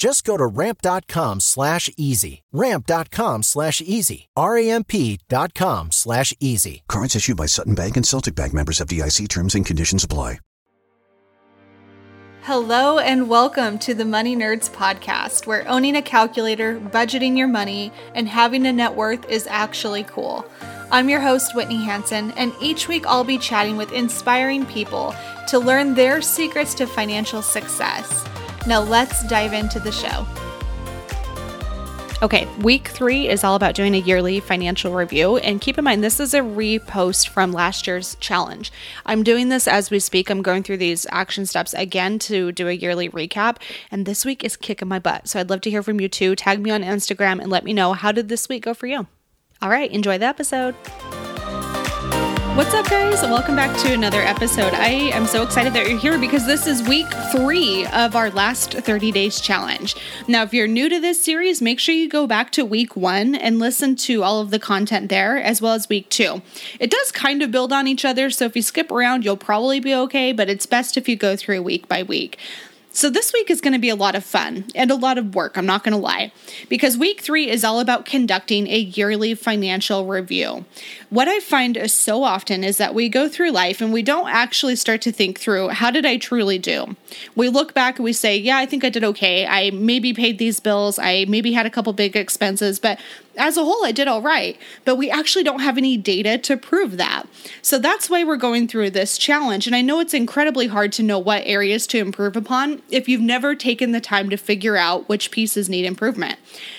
Just go to ramp.com slash easy. Ramp.com slash easy. R-A-M-P dot com slash easy. Cards issued by Sutton Bank and Celtic Bank members FDIC terms and conditions apply. Hello and welcome to the Money Nerds podcast, where owning a calculator, budgeting your money, and having a net worth is actually cool. I'm your host, Whitney Hansen, and each week I'll be chatting with inspiring people to learn their secrets to financial success. Now let's dive into the show. Okay, week three is all about doing a yearly financial review. And keep in mind, this is a repost from last year's challenge. I'm doing this as we speak. I'm going through these action steps again to do a yearly recap. And this week is kicking my butt. So I'd love to hear from you too. Tag me on Instagram and let me know how did this week go for you. All right, enjoy the episode. What's up, guys? Welcome back to another episode. I am so excited that you're here because this is week three of our last 30 days challenge. Now, if you're new to this series, make sure you go back to week one and listen to all of the content there, as well as week two. It does kind of build on each other, so if you skip around, you'll probably be okay, but it's best if you go through week by week. So, this week is going to be a lot of fun and a lot of work, I'm not going to lie, because week three is all about conducting a yearly financial review. What I find so often is that we go through life and we don't actually start to think through how did I truly do? We look back and we say, yeah, I think I did okay. I maybe paid these bills, I maybe had a couple big expenses, but as a whole, I did all right, but we actually don't have any data to prove that. So that's why we're going through this challenge. And I know it's incredibly hard to know what areas to improve upon if you've never taken the time to figure out which pieces need improvement.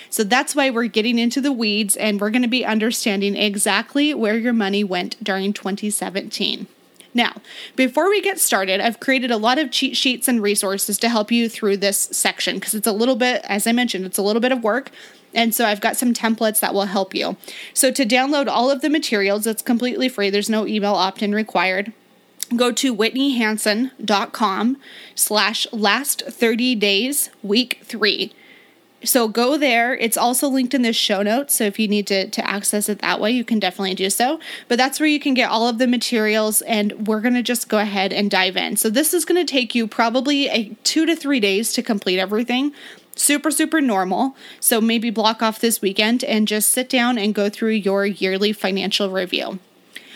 So that's why we're getting into the weeds and we're going to be understanding exactly where your money went during 2017. Now, before we get started, I've created a lot of cheat sheets and resources to help you through this section because it's a little bit, as I mentioned, it's a little bit of work. And so I've got some templates that will help you. So to download all of the materials, it's completely free. There's no email opt-in required. Go to whitneyhansen.com slash last 30 days week three. So go there. It's also linked in the show notes. So if you need to, to access it that way, you can definitely do so. But that's where you can get all of the materials, and we're going to just go ahead and dive in. So this is going to take you probably a two to three days to complete everything super, super normal. So maybe block off this weekend and just sit down and go through your yearly financial review.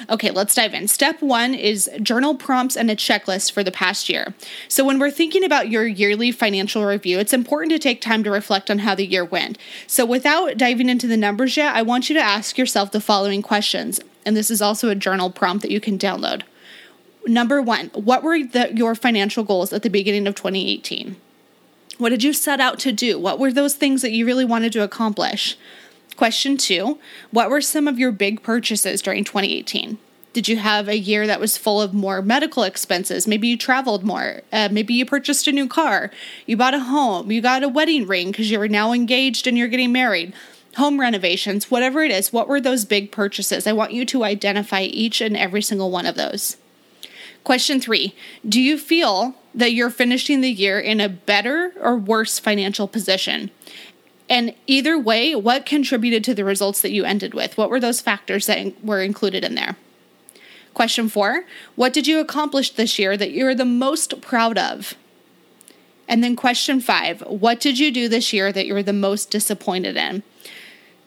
Okay, let's dive in. Step one is journal prompts and a checklist for the past year. So, when we're thinking about your yearly financial review, it's important to take time to reflect on how the year went. So, without diving into the numbers yet, I want you to ask yourself the following questions. And this is also a journal prompt that you can download. Number one, what were the, your financial goals at the beginning of 2018? What did you set out to do? What were those things that you really wanted to accomplish? Question two What were some of your big purchases during 2018? Did you have a year that was full of more medical expenses? Maybe you traveled more. Uh, maybe you purchased a new car. You bought a home. You got a wedding ring because you're now engaged and you're getting married. Home renovations, whatever it is, what were those big purchases? I want you to identify each and every single one of those. Question three Do you feel that you're finishing the year in a better or worse financial position? And either way, what contributed to the results that you ended with? What were those factors that were included in there? Question four What did you accomplish this year that you're the most proud of? And then question five What did you do this year that you're the most disappointed in?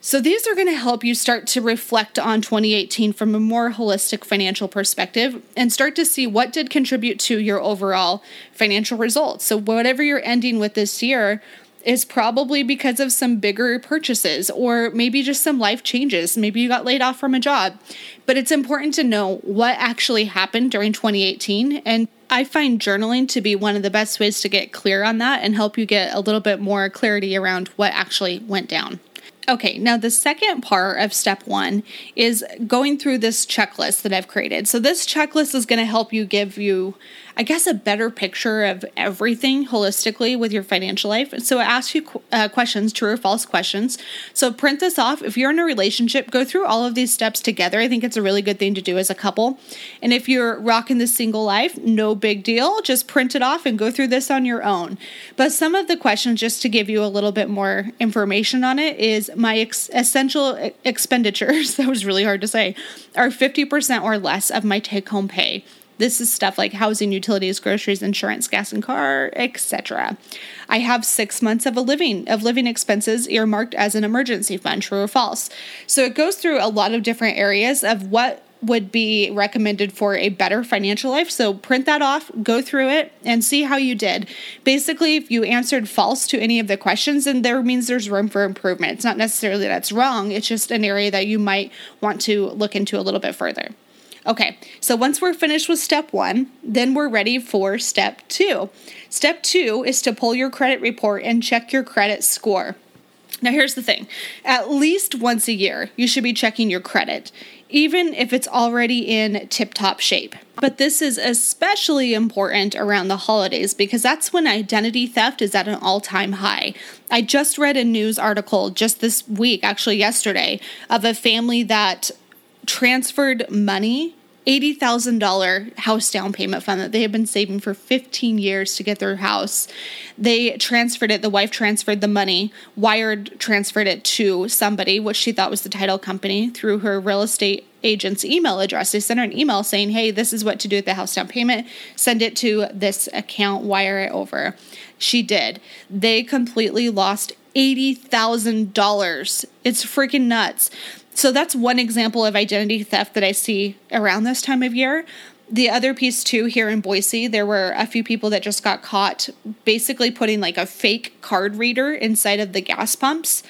So, these are going to help you start to reflect on 2018 from a more holistic financial perspective and start to see what did contribute to your overall financial results. So, whatever you're ending with this year, is probably because of some bigger purchases or maybe just some life changes. Maybe you got laid off from a job. But it's important to know what actually happened during 2018. And I find journaling to be one of the best ways to get clear on that and help you get a little bit more clarity around what actually went down. Okay, now the second part of step one is going through this checklist that I've created. So, this checklist is going to help you give you I guess, a better picture of everything holistically with your financial life. So I ask you uh, questions, true or false questions. So print this off. If you're in a relationship, go through all of these steps together. I think it's a really good thing to do as a couple. And if you're rocking the single life, no big deal. Just print it off and go through this on your own. But some of the questions, just to give you a little bit more information on it, is my ex- essential expenditures, that was really hard to say, are 50% or less of my take home pay. This is stuff like housing, utilities, groceries, insurance, gas and car, etc. I have 6 months of a living of living expenses earmarked as an emergency fund, true or false. So it goes through a lot of different areas of what would be recommended for a better financial life. So print that off, go through it, and see how you did. Basically, if you answered false to any of the questions, then there means there's room for improvement. It's not necessarily that's wrong, it's just an area that you might want to look into a little bit further. Okay, so once we're finished with step one, then we're ready for step two. Step two is to pull your credit report and check your credit score. Now, here's the thing at least once a year, you should be checking your credit, even if it's already in tip top shape. But this is especially important around the holidays because that's when identity theft is at an all time high. I just read a news article just this week, actually yesterday, of a family that transferred money $80,000 house down payment fund that they had been saving for 15 years to get their house. They transferred it, the wife transferred the money, wired transferred it to somebody, which she thought was the title company, through her real estate agent's email address. They sent her an email saying, hey, this is what to do with the house down payment. Send it to this account, wire it over. She did. They completely lost $80,000. It's freaking nuts. So that's one example of identity theft that I see around this time of year. The other piece, too, here in Boise, there were a few people that just got caught basically putting like a fake card reader inside of the gas pumps.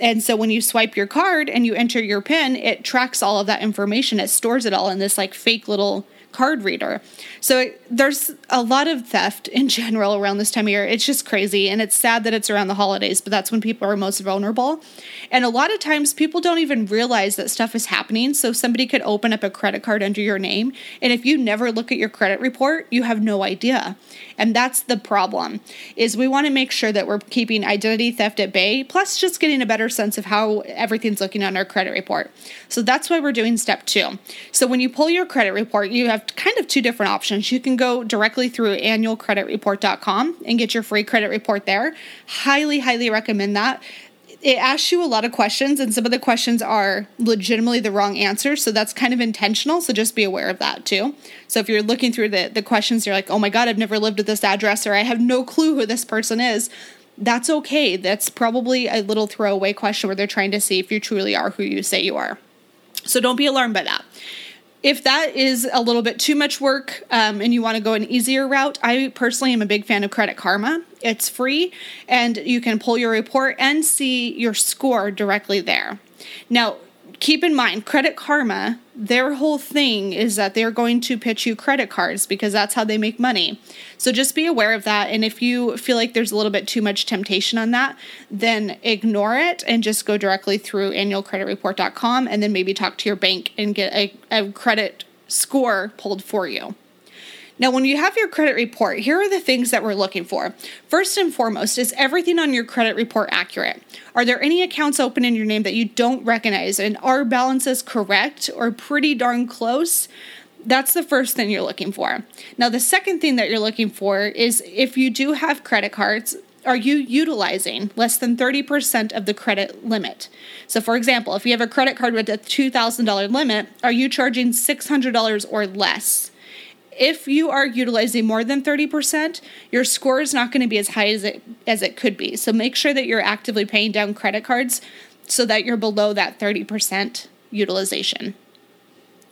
And so when you swipe your card and you enter your PIN, it tracks all of that information. It stores it all in this like fake little card reader. So it, there's a lot of theft in general around this time of year. It's just crazy. And it's sad that it's around the holidays, but that's when people are most vulnerable. And a lot of times people don't even realize that stuff is happening. So somebody could open up a credit card under your name. And if you never look at your credit report, you have no idea. And that's the problem is we want to make sure that we're keeping identity theft at bay, plus just getting a better sense of how everything's looking on our credit report. So that's why we're doing step two. So when you pull your credit report, you have kind of two different options. You can go directly through annualcreditreport.com and get your free credit report there. Highly, highly recommend that it asks you a lot of questions, and some of the questions are legitimately the wrong answers. So that's kind of intentional. So just be aware of that too. So if you're looking through the, the questions, you're like, oh my God, I've never lived at this address, or I have no clue who this person is. That's okay. That's probably a little throwaway question where they're trying to see if you truly are who you say you are. So don't be alarmed by that. If that is a little bit too much work um, and you want to go an easier route, I personally am a big fan of Credit Karma. It's free and you can pull your report and see your score directly there. Now, keep in mind, Credit Karma, their whole thing is that they're going to pitch you credit cards because that's how they make money. So just be aware of that. And if you feel like there's a little bit too much temptation on that, then ignore it and just go directly through annualcreditreport.com and then maybe talk to your bank and get a, a credit score pulled for you. Now, when you have your credit report, here are the things that we're looking for. First and foremost, is everything on your credit report accurate? Are there any accounts open in your name that you don't recognize? And are balances correct or pretty darn close? That's the first thing you're looking for. Now, the second thing that you're looking for is if you do have credit cards, are you utilizing less than 30% of the credit limit? So, for example, if you have a credit card with a $2,000 limit, are you charging $600 or less? If you are utilizing more than 30%, your score is not going to be as high as it as it could be. So make sure that you're actively paying down credit cards so that you're below that 30% utilization.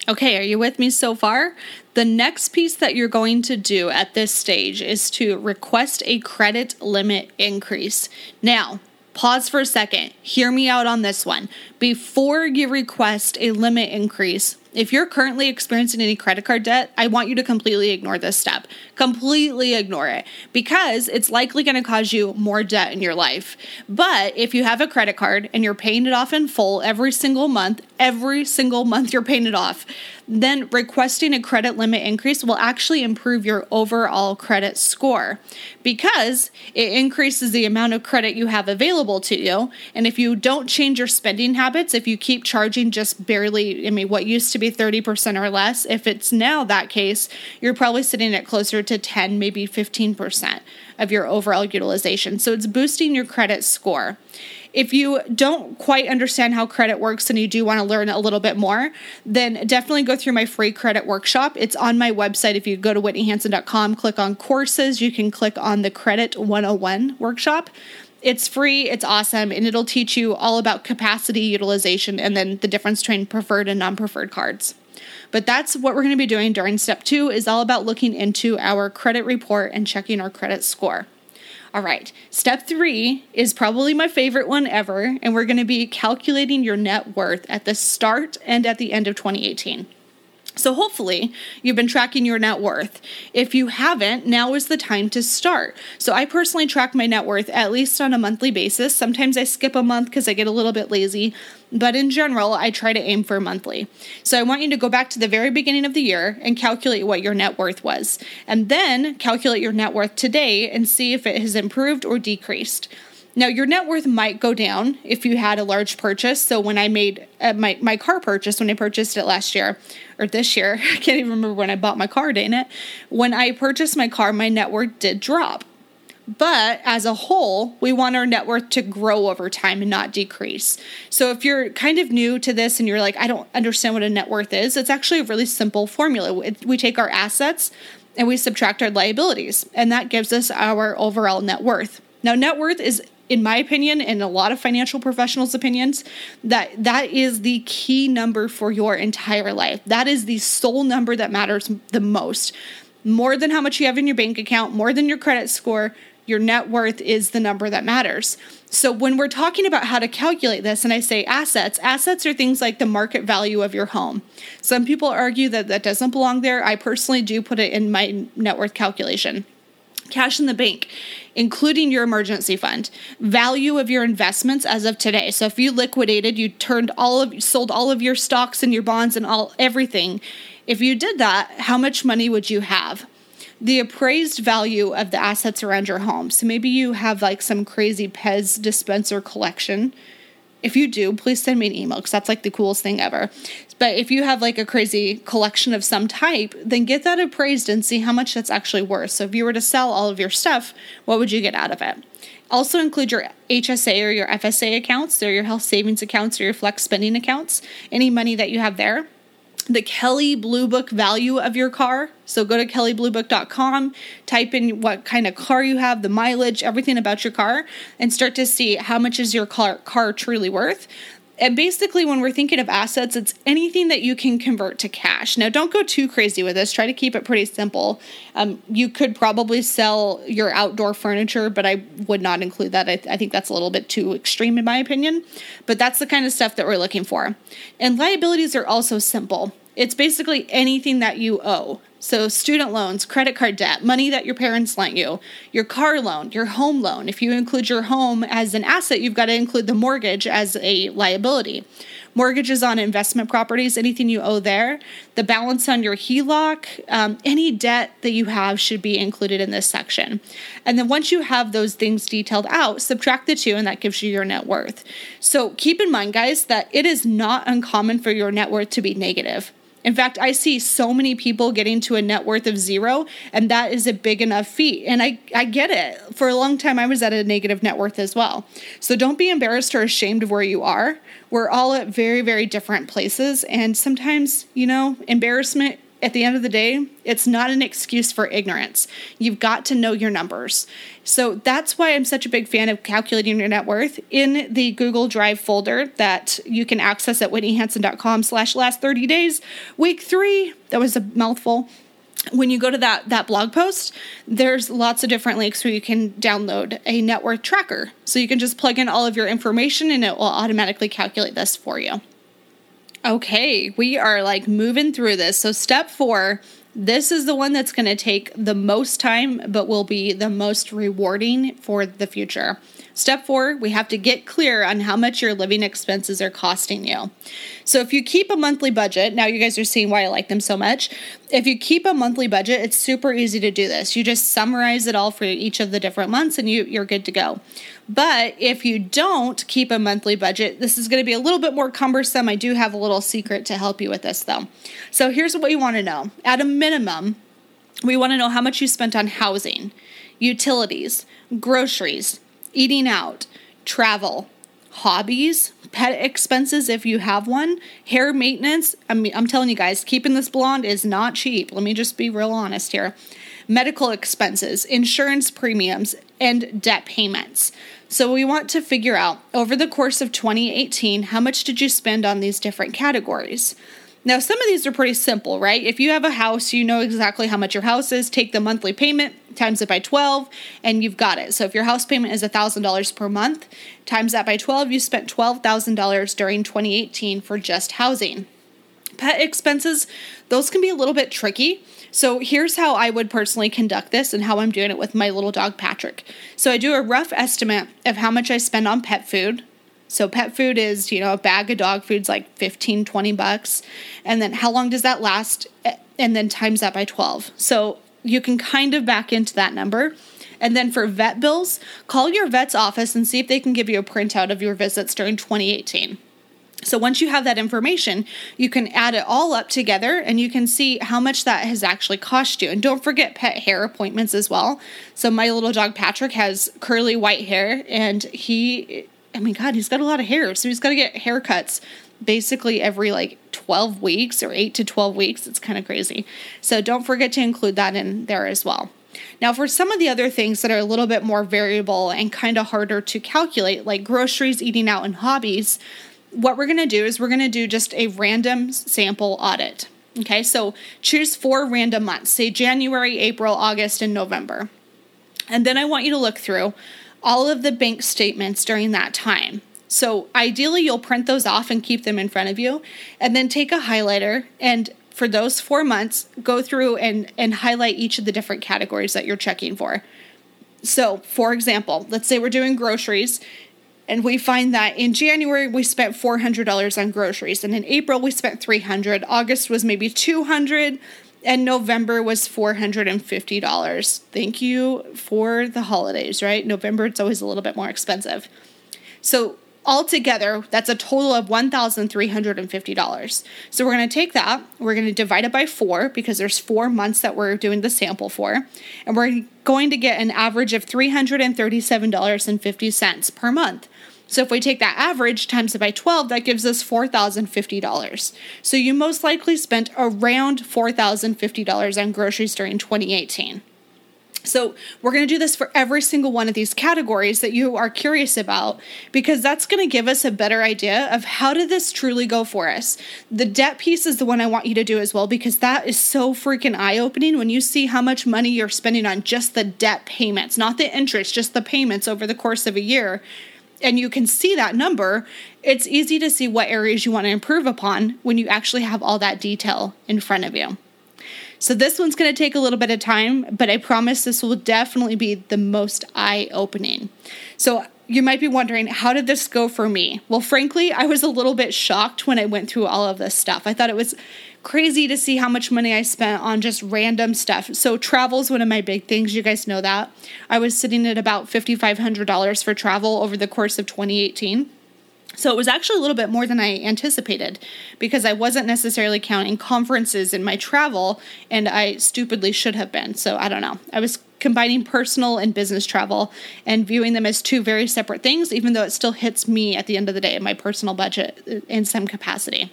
Okay, are you with me so far? The next piece that you're going to do at this stage is to request a credit limit increase. Now, pause for a second. Hear me out on this one. Before you request a limit increase, if you're currently experiencing any credit card debt, I want you to completely ignore this step. Completely ignore it because it's likely going to cause you more debt in your life. But if you have a credit card and you're paying it off in full every single month, every single month you're paying it off, then requesting a credit limit increase will actually improve your overall credit score because it increases the amount of credit you have available to you. And if you don't change your spending habits, if you keep charging just barely, I mean, what used to be 30% or less, if it's now that case, you're probably sitting at closer to 10, maybe 15% of your overall utilization. So it's boosting your credit score. If you don't quite understand how credit works and you do want to learn a little bit more, then definitely go through my free credit workshop. It's on my website. If you go to whitneyhansen.com, click on courses, you can click on the Credit 101 workshop. It's free, it's awesome, and it'll teach you all about capacity utilization and then the difference between preferred and non-preferred cards. But that's what we're going to be doing during step 2 is all about looking into our credit report and checking our credit score. All right, step three is probably my favorite one ever, and we're going to be calculating your net worth at the start and at the end of 2018. So, hopefully, you've been tracking your net worth. If you haven't, now is the time to start. So, I personally track my net worth at least on a monthly basis. Sometimes I skip a month because I get a little bit lazy, but in general, I try to aim for monthly. So, I want you to go back to the very beginning of the year and calculate what your net worth was, and then calculate your net worth today and see if it has improved or decreased. Now, your net worth might go down if you had a large purchase. So, when I made uh, my, my car purchase, when I purchased it last year or this year, I can't even remember when I bought my car, dang it. When I purchased my car, my net worth did drop. But as a whole, we want our net worth to grow over time and not decrease. So if you're kind of new to this and you're like, I don't understand what a net worth is, it's actually a really simple formula. We take our assets and we subtract our liabilities, and that gives us our overall net worth. Now, net worth is in my opinion and a lot of financial professionals opinions that that is the key number for your entire life. That is the sole number that matters the most. More than how much you have in your bank account more than your credit score your net worth is the number that matters. So when we're talking about how to calculate this and i say assets assets are things like the market value of your home. Some people argue that that doesn't belong there. I personally do put it in my net worth calculation cash in the bank, including your emergency fund, value of your investments as of today. So if you liquidated, you turned all of sold all of your stocks and your bonds and all everything. If you did that, how much money would you have? The appraised value of the assets around your home. So maybe you have like some crazy Pez dispenser collection if you do, please send me an email because that's like the coolest thing ever. But if you have like a crazy collection of some type, then get that appraised and see how much that's actually worth. So if you were to sell all of your stuff, what would you get out of it? Also include your HSA or your FSA accounts, they're your health savings accounts or your flex spending accounts, any money that you have there the Kelley Blue Book value of your car. So go to kelleybluebook.com, type in what kind of car you have, the mileage, everything about your car, and start to see how much is your car, car truly worth. And basically, when we're thinking of assets, it's anything that you can convert to cash. Now, don't go too crazy with this. Try to keep it pretty simple. Um, you could probably sell your outdoor furniture, but I would not include that. I, I think that's a little bit too extreme, in my opinion. But that's the kind of stuff that we're looking for. And liabilities are also simple. It's basically anything that you owe. So, student loans, credit card debt, money that your parents lent you, your car loan, your home loan. If you include your home as an asset, you've got to include the mortgage as a liability. Mortgages on investment properties, anything you owe there, the balance on your HELOC, um, any debt that you have should be included in this section. And then once you have those things detailed out, subtract the two, and that gives you your net worth. So keep in mind, guys, that it is not uncommon for your net worth to be negative. In fact, I see so many people getting to a net worth of zero, and that is a big enough feat. And I, I get it. For a long time, I was at a negative net worth as well. So don't be embarrassed or ashamed of where you are. We're all at very, very different places. And sometimes, you know, embarrassment at the end of the day, it's not an excuse for ignorance. You've got to know your numbers. So that's why I'm such a big fan of calculating your net worth in the Google Drive folder that you can access at whitneyhansen.com slash last 30 days. Week three, that was a mouthful when you go to that that blog post there's lots of different links where you can download a net worth tracker so you can just plug in all of your information and it will automatically calculate this for you Okay, we are like moving through this. So, step four this is the one that's going to take the most time, but will be the most rewarding for the future. Step four, we have to get clear on how much your living expenses are costing you. So, if you keep a monthly budget, now you guys are seeing why I like them so much. If you keep a monthly budget, it's super easy to do this. You just summarize it all for each of the different months and you, you're good to go. But if you don't keep a monthly budget, this is going to be a little bit more cumbersome. I do have a little secret to help you with this though. So, here's what you want to know at a minimum, we want to know how much you spent on housing, utilities, groceries eating out, travel, hobbies, pet expenses if you have one, hair maintenance. I mean, I'm telling you guys, keeping this blonde is not cheap. Let me just be real honest here. Medical expenses, insurance premiums, and debt payments. So we want to figure out over the course of 2018 how much did you spend on these different categories? Now, some of these are pretty simple, right? If you have a house, you know exactly how much your house is, take the monthly payment, times it by 12, and you've got it. So if your house payment is $1,000 per month, times that by 12, you spent $12,000 during 2018 for just housing. Pet expenses, those can be a little bit tricky. So here's how I would personally conduct this and how I'm doing it with my little dog Patrick. So I do a rough estimate of how much I spend on pet food, so pet food is, you know, a bag of dog food's like 15, 20 bucks. And then how long does that last? And then times that by 12. So you can kind of back into that number. And then for vet bills, call your vet's office and see if they can give you a printout of your visits during 2018. So once you have that information, you can add it all up together and you can see how much that has actually cost you. And don't forget pet hair appointments as well. So my little dog Patrick has curly white hair and he I mean, God, he's got a lot of hair. So he's got to get haircuts basically every like 12 weeks or 8 to 12 weeks. It's kind of crazy. So don't forget to include that in there as well. Now, for some of the other things that are a little bit more variable and kind of harder to calculate, like groceries, eating out, and hobbies, what we're going to do is we're going to do just a random sample audit. Okay, so choose four random months, say January, April, August, and November. And then I want you to look through all of the bank statements during that time. So ideally, you'll print those off and keep them in front of you, and then take a highlighter and for those four months, go through and, and highlight each of the different categories that you're checking for. So, for example, let's say we're doing groceries and we find that in January we spent $400 on groceries and in April we spent 300, August was maybe 200, and November was $450. Thank you for the holidays, right? November, it's always a little bit more expensive. So, altogether, that's a total of $1,350. So, we're going to take that, we're going to divide it by four because there's four months that we're doing the sample for, and we're going to get an average of $337.50 per month. So if we take that average times it by 12, that gives us $4,050. So you most likely spent around $4,050 on groceries during 2018. So, we're going to do this for every single one of these categories that you are curious about because that's going to give us a better idea of how did this truly go for us. The debt piece is the one I want you to do as well because that is so freaking eye-opening when you see how much money you're spending on just the debt payments, not the interest, just the payments over the course of a year and you can see that number, it's easy to see what areas you want to improve upon when you actually have all that detail in front of you. So, this one's going to take a little bit of time, but I promise this will definitely be the most eye opening. So, you might be wondering, how did this go for me? Well, frankly, I was a little bit shocked when I went through all of this stuff. I thought it was crazy to see how much money I spent on just random stuff. So travel is one of my big things. You guys know that. I was sitting at about $5,500 for travel over the course of 2018. So it was actually a little bit more than I anticipated because I wasn't necessarily counting conferences in my travel, and I stupidly should have been. So I don't know. I was combining personal and business travel and viewing them as two very separate things, even though it still hits me at the end of the day in my personal budget uh, in some capacity.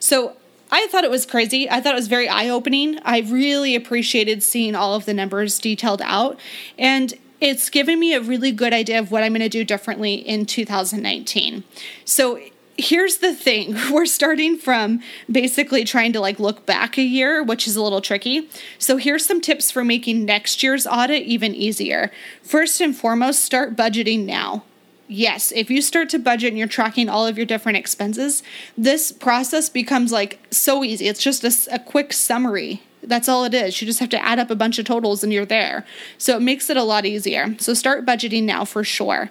So I thought it was crazy. I thought it was very eye opening. I really appreciated seeing all of the numbers detailed out. And it's given me a really good idea of what I'm going to do differently in 2019. So here's the thing. We're starting from basically trying to like look back a year which is a little tricky. So here's some tips for making next year's audit even easier. First and foremost start budgeting now. Yes if you start to budget and you're tracking all of your different expenses this process becomes like so easy. It's just a, a quick summary that's all it is. You just have to add up a bunch of totals and you're there. So it makes it a lot easier. So start budgeting now for sure.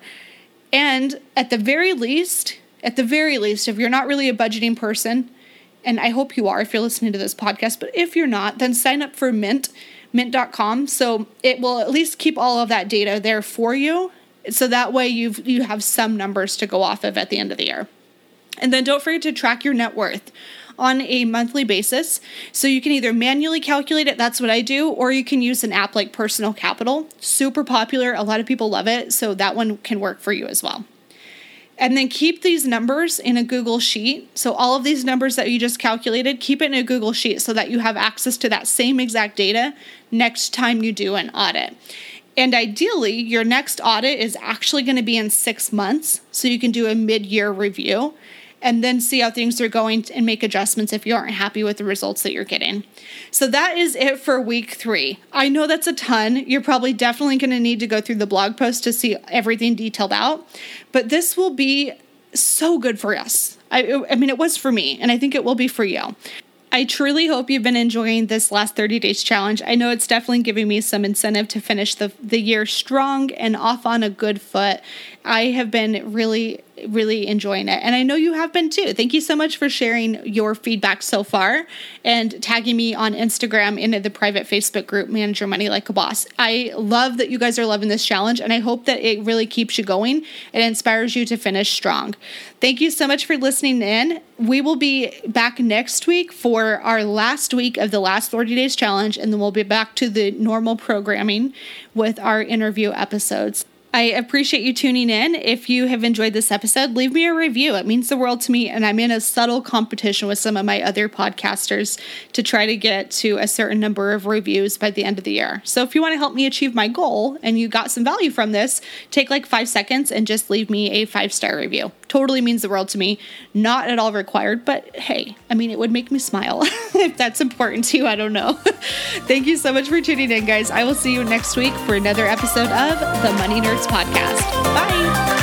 And at the very least, at the very least, if you're not really a budgeting person, and I hope you are if you're listening to this podcast, but if you're not, then sign up for Mint, mint.com. So it will at least keep all of that data there for you. So that way you've you have some numbers to go off of at the end of the year. And then don't forget to track your net worth on a monthly basis. So you can either manually calculate it, that's what I do, or you can use an app like Personal Capital. Super popular, a lot of people love it, so that one can work for you as well. And then keep these numbers in a Google Sheet. So, all of these numbers that you just calculated, keep it in a Google Sheet so that you have access to that same exact data next time you do an audit. And ideally, your next audit is actually going to be in six months. So, you can do a mid year review and then see how things are going and make adjustments if you aren't happy with the results that you're getting. So that is it for week three. I know that's a ton. You're probably definitely going to need to go through the blog post to see everything detailed out, but this will be so good for us. I, I mean, it was for me, and I think it will be for you. I truly hope you've been enjoying this last 30 days challenge. I know it's definitely giving me some incentive to finish the, the year strong and off on a good foot. I have been really really enjoying it. And I know you have been too. Thank you so much for sharing your feedback so far and tagging me on Instagram in the private Facebook group, Manage Your Money Like a Boss. I love that you guys are loving this challenge and I hope that it really keeps you going and inspires you to finish strong. Thank you so much for listening in. We will be back next week for our last week of the last 30 days challenge, and then we'll be back to the normal programming with our interview episodes. I appreciate you tuning in. If you have enjoyed this episode, leave me a review. It means the world to me. And I'm in a subtle competition with some of my other podcasters to try to get to a certain number of reviews by the end of the year. So if you want to help me achieve my goal and you got some value from this, take like five seconds and just leave me a five star review. Totally means the world to me. Not at all required, but hey, I mean, it would make me smile if that's important to you. I don't know. Thank you so much for tuning in, guys. I will see you next week for another episode of the Money Nerds Podcast. Bye.